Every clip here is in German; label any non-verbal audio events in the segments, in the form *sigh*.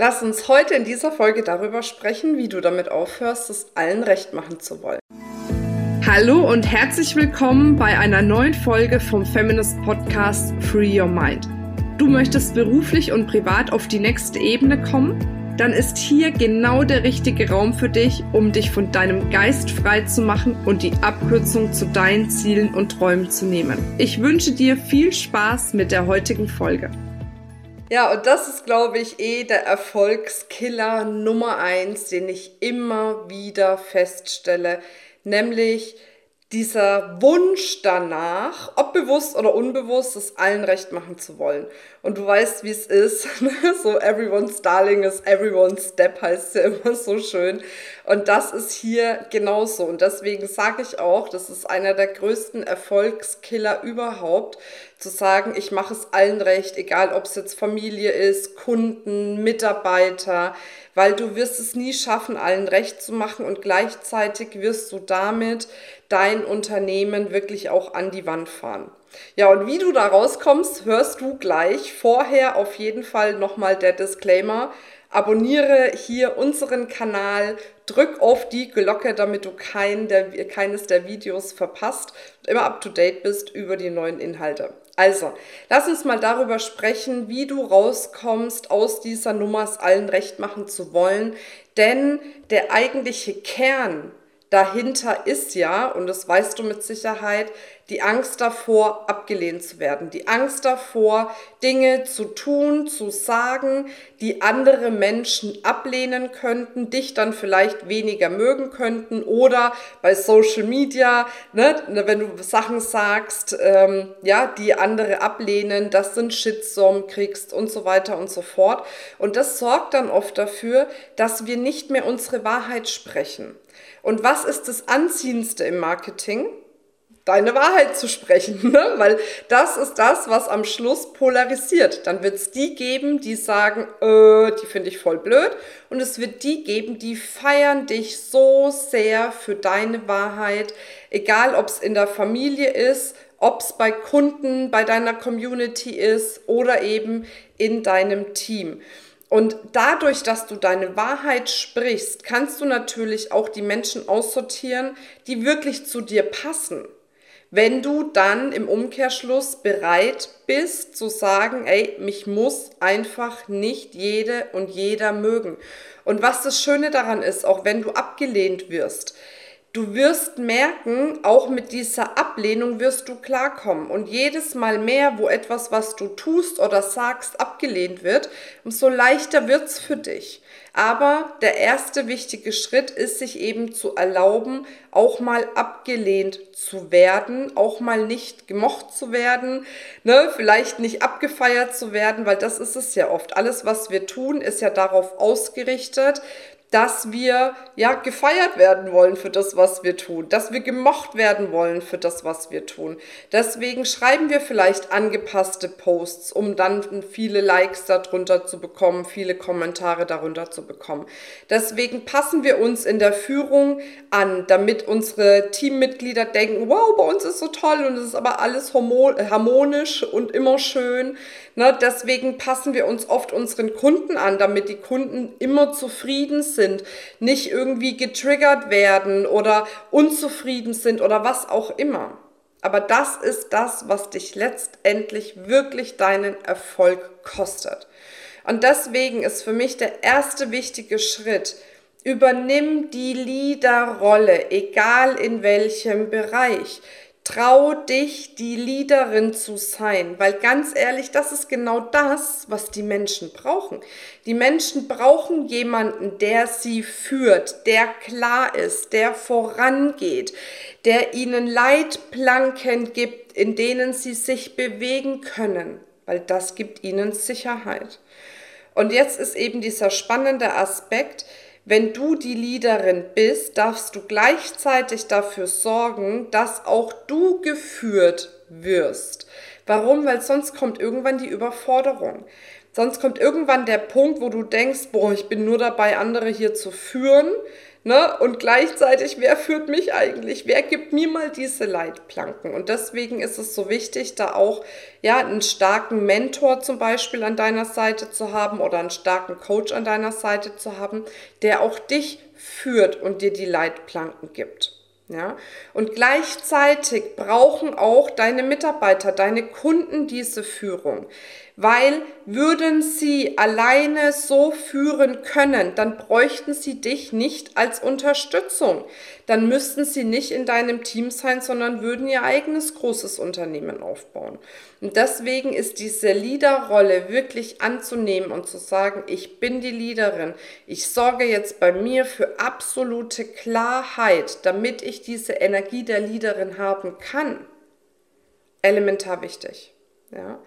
Lass uns heute in dieser Folge darüber sprechen, wie du damit aufhörst, es allen recht machen zu wollen. Hallo und herzlich willkommen bei einer neuen Folge vom Feminist Podcast Free Your Mind. Du möchtest beruflich und privat auf die nächste Ebene kommen? Dann ist hier genau der richtige Raum für dich, um dich von deinem Geist frei zu machen und die Abkürzung zu deinen Zielen und Träumen zu nehmen. Ich wünsche dir viel Spaß mit der heutigen Folge. Ja, und das ist, glaube ich, eh der Erfolgskiller Nummer eins, den ich immer wieder feststelle, nämlich dieser Wunsch danach, ob bewusst oder unbewusst, es allen recht machen zu wollen. Und du weißt, wie es ist. *laughs* Ne? so everyone's darling is everyone's step heißt ja immer so schön. Und das ist hier genauso. Und deswegen sage ich auch, das ist einer der größten Erfolgskiller überhaupt, zu sagen, ich mache es allen recht, egal ob es jetzt Familie ist, Kunden, Mitarbeiter, weil du wirst es nie schaffen, allen recht zu machen und gleichzeitig wirst du damit dein Unternehmen wirklich auch an die Wand fahren. Ja, und wie du da rauskommst, hörst du gleich. Vorher auf jeden Fall nochmal der Disclaimer. Abonniere hier unseren Kanal, drück auf die Glocke, damit du kein der, keines der Videos verpasst und immer up to date bist über die neuen Inhalte. Also, lass uns mal darüber sprechen, wie du rauskommst, aus dieser Nummer es allen recht machen zu wollen. Denn der eigentliche Kern dahinter ist ja, und das weißt du mit Sicherheit, die Angst davor, abgelehnt zu werden, die Angst davor, Dinge zu tun, zu sagen, die andere Menschen ablehnen könnten, dich dann vielleicht weniger mögen könnten oder bei Social Media, ne, wenn du Sachen sagst, ähm, ja, die andere ablehnen, dass du einen Shitstorm kriegst und so weiter und so fort. Und das sorgt dann oft dafür, dass wir nicht mehr unsere Wahrheit sprechen. Und was ist das Anziehendste im Marketing? Deine Wahrheit zu sprechen, *laughs* ne? weil das ist das, was am Schluss polarisiert. Dann wird es die geben, die sagen, äh, die finde ich voll blöd. Und es wird die geben, die feiern dich so sehr für deine Wahrheit, egal ob es in der Familie ist, ob es bei Kunden, bei deiner Community ist oder eben in deinem Team. Und dadurch, dass du deine Wahrheit sprichst, kannst du natürlich auch die Menschen aussortieren, die wirklich zu dir passen. Wenn du dann im Umkehrschluss bereit bist zu sagen, ey, mich muss einfach nicht jede und jeder mögen. Und was das Schöne daran ist, auch wenn du abgelehnt wirst, Du wirst merken, auch mit dieser Ablehnung wirst du klarkommen. Und jedes Mal mehr, wo etwas, was du tust oder sagst, abgelehnt wird, umso leichter wird's für dich. Aber der erste wichtige Schritt ist, sich eben zu erlauben, auch mal abgelehnt zu werden, auch mal nicht gemocht zu werden, ne? vielleicht nicht abgefeiert zu werden, weil das ist es ja oft. Alles, was wir tun, ist ja darauf ausgerichtet, dass wir ja gefeiert werden wollen für das, was wir tun, dass wir gemocht werden wollen für das, was wir tun. Deswegen schreiben wir vielleicht angepasste Posts, um dann viele Likes darunter zu bekommen, viele Kommentare darunter zu bekommen. Deswegen passen wir uns in der Führung an, damit unsere Teammitglieder denken, wow, bei uns ist so toll und es ist aber alles harmonisch und immer schön. Ne, deswegen passen wir uns oft unseren Kunden an, damit die Kunden immer zufrieden sind, nicht irgendwie getriggert werden oder unzufrieden sind oder was auch immer. Aber das ist das, was dich letztendlich wirklich deinen Erfolg kostet. Und deswegen ist für mich der erste wichtige Schritt, übernimm die Leaderrolle, egal in welchem Bereich. Trau dich, die Leaderin zu sein, weil ganz ehrlich, das ist genau das, was die Menschen brauchen. Die Menschen brauchen jemanden, der sie führt, der klar ist, der vorangeht, der ihnen Leitplanken gibt, in denen sie sich bewegen können, weil das gibt ihnen Sicherheit. Und jetzt ist eben dieser spannende Aspekt, wenn du die Leaderin bist, darfst du gleichzeitig dafür sorgen, dass auch du geführt wirst. Warum? Weil sonst kommt irgendwann die Überforderung. Sonst kommt irgendwann der Punkt, wo du denkst, boah, ich bin nur dabei, andere hier zu führen. Ne? Und gleichzeitig, wer führt mich eigentlich? Wer gibt mir mal diese Leitplanken? Und deswegen ist es so wichtig, da auch ja, einen starken Mentor zum Beispiel an deiner Seite zu haben oder einen starken Coach an deiner Seite zu haben, der auch dich führt und dir die Leitplanken gibt. Ja? Und gleichzeitig brauchen auch deine Mitarbeiter, deine Kunden diese Führung. Weil würden sie alleine so führen können, dann bräuchten sie dich nicht als Unterstützung. Dann müssten sie nicht in deinem Team sein, sondern würden ihr eigenes großes Unternehmen aufbauen. Und deswegen ist diese Leaderrolle wirklich anzunehmen und zu sagen, ich bin die Leaderin. Ich sorge jetzt bei mir für absolute Klarheit, damit ich diese Energie der Leaderin haben kann. Elementar wichtig. Ja.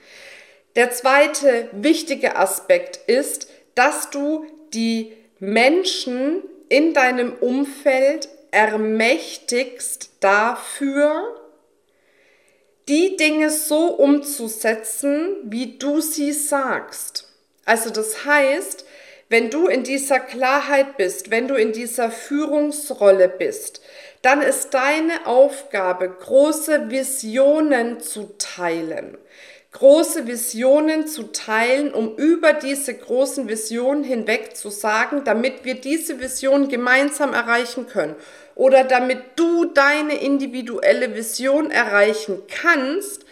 Der zweite wichtige Aspekt ist, dass du die Menschen in deinem Umfeld ermächtigst dafür, die Dinge so umzusetzen, wie du sie sagst. Also das heißt, wenn du in dieser Klarheit bist, wenn du in dieser Führungsrolle bist, dann ist deine Aufgabe, große Visionen zu teilen. Große Visionen zu teilen, um über diese großen Visionen hinweg zu sagen, damit wir diese Vision gemeinsam erreichen können. Oder damit du deine individuelle Vision erreichen kannst,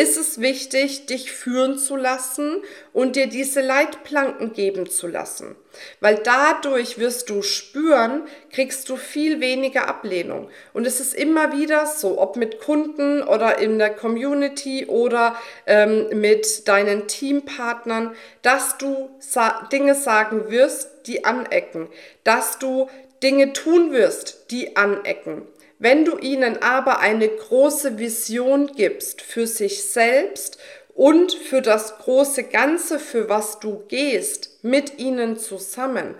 ist es wichtig, dich führen zu lassen und dir diese Leitplanken geben zu lassen. Weil dadurch wirst du spüren, kriegst du viel weniger Ablehnung. Und es ist immer wieder so, ob mit Kunden oder in der Community oder ähm, mit deinen Teampartnern, dass du sa Dinge sagen wirst, die anecken, dass du Dinge tun wirst, die anecken. Wenn du ihnen aber eine große Vision gibst für sich selbst und für das große Ganze, für was du gehst, mit ihnen zusammen,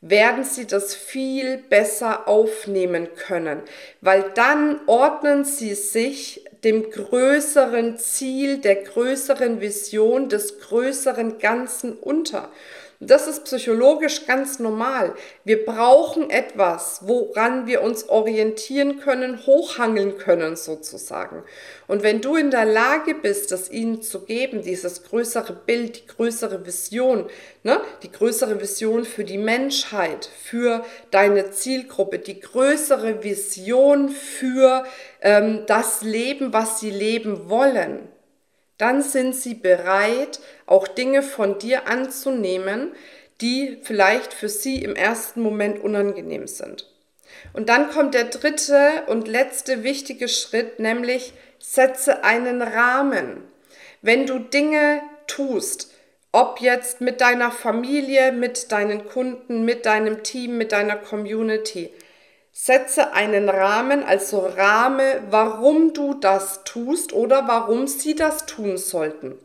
werden sie das viel besser aufnehmen können, weil dann ordnen sie sich dem größeren Ziel, der größeren Vision, des größeren Ganzen unter. Das ist psychologisch ganz normal. Wir brauchen etwas, woran wir uns orientieren können, hochhangeln können sozusagen. Und wenn du in der Lage bist, das ihnen zu geben, dieses größere Bild, die größere Vision, ne, die größere Vision für die Menschheit, für deine Zielgruppe, die größere Vision für ähm, das Leben, was sie leben wollen, dann sind sie bereit, auch Dinge von dir anzunehmen, die vielleicht für sie im ersten Moment unangenehm sind. Und dann kommt der dritte und letzte wichtige Schritt, nämlich setze einen Rahmen. Wenn du Dinge tust, ob jetzt mit deiner Familie, mit deinen Kunden, mit deinem Team, mit deiner Community, Setze einen Rahmen, also Rahme, warum du das tust oder warum sie das tun sollten.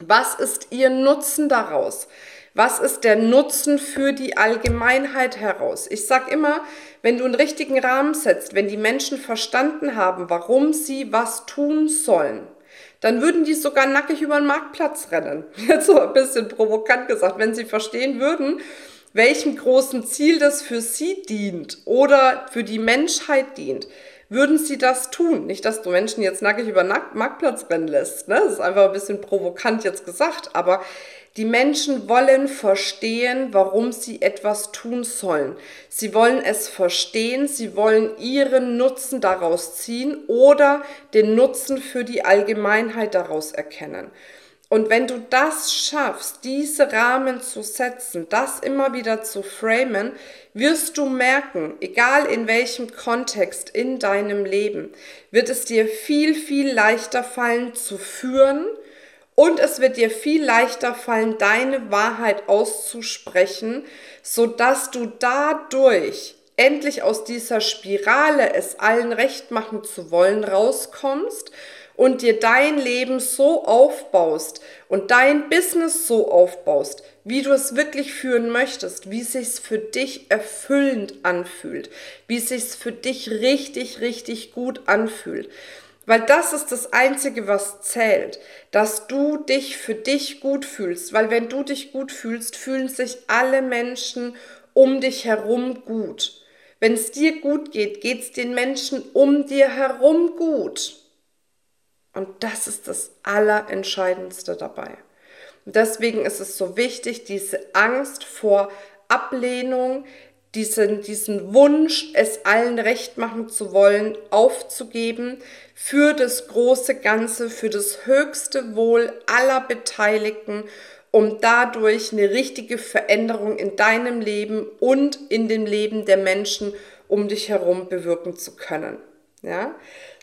Was ist ihr Nutzen daraus? Was ist der Nutzen für die Allgemeinheit heraus? Ich sage immer, wenn du einen richtigen Rahmen setzt, wenn die Menschen verstanden haben, warum sie was tun sollen, dann würden die sogar nackig über den Marktplatz rennen. *laughs* Jetzt so ein bisschen provokant gesagt, wenn sie verstehen würden, welchem großen Ziel das für Sie dient oder für die Menschheit dient, würden Sie das tun? Nicht, dass du Menschen jetzt nackig über den Marktplatz rennen lässt. Ne? Das ist einfach ein bisschen provokant jetzt gesagt, aber die Menschen wollen verstehen, warum sie etwas tun sollen. Sie wollen es verstehen, sie wollen ihren Nutzen daraus ziehen oder den Nutzen für die Allgemeinheit daraus erkennen. Und wenn du das schaffst, diese Rahmen zu setzen, das immer wieder zu framen, wirst du merken, egal in welchem Kontext in deinem Leben, wird es dir viel, viel leichter fallen zu führen und es wird dir viel leichter fallen, deine Wahrheit auszusprechen, sodass du dadurch endlich aus dieser Spirale, es allen recht machen zu wollen, rauskommst und dir dein Leben so aufbaust und dein Business so aufbaust, wie du es wirklich führen möchtest, wie es sich für dich erfüllend anfühlt, wie es sich für dich richtig, richtig gut anfühlt. Weil das ist das Einzige, was zählt, dass du dich für dich gut fühlst. Weil wenn du dich gut fühlst, fühlen sich alle Menschen um dich herum gut. Wenn es dir gut geht, geht es den Menschen um dir herum gut. Und das ist das Allerentscheidendste dabei. Und deswegen ist es so wichtig, diese Angst vor Ablehnung, diesen, diesen Wunsch, es allen recht machen zu wollen, aufzugeben für das große Ganze, für das höchste Wohl aller Beteiligten, um dadurch eine richtige Veränderung in deinem Leben und in dem Leben der Menschen um dich herum bewirken zu können. Ja?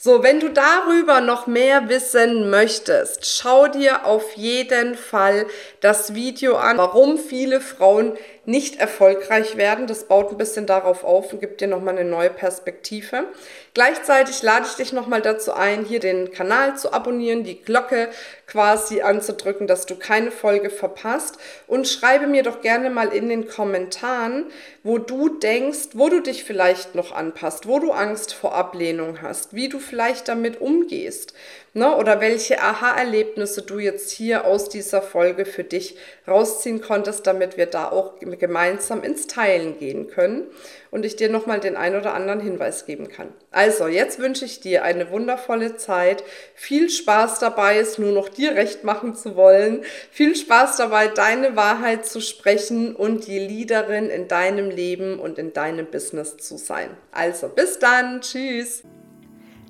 So, wenn du darüber noch mehr wissen möchtest, schau dir auf jeden Fall das Video an, warum viele Frauen nicht erfolgreich werden. Das baut ein bisschen darauf auf und gibt dir nochmal eine neue Perspektive. Gleichzeitig lade ich dich nochmal dazu ein, hier den Kanal zu abonnieren, die Glocke quasi anzudrücken, dass du keine Folge verpasst. Und schreibe mir doch gerne mal in den Kommentaren, wo du denkst, wo du dich vielleicht noch anpasst, wo du Angst vor Ablehnung hast, wie du vielleicht damit umgehst. Ne? Oder welche Aha-Erlebnisse du jetzt hier aus dieser Folge für dich rausziehen konntest, damit wir da auch gemeinsam ins Teilen gehen können und ich dir nochmal den ein oder anderen Hinweis geben kann. Also, jetzt wünsche ich dir eine wundervolle Zeit. Viel Spaß dabei, es nur noch dir recht machen zu wollen. Viel Spaß dabei, deine Wahrheit zu sprechen und die Leaderin in deinem Leben und in deinem Business zu sein. Also, bis dann. Tschüss.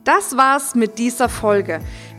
Das war's mit dieser Folge.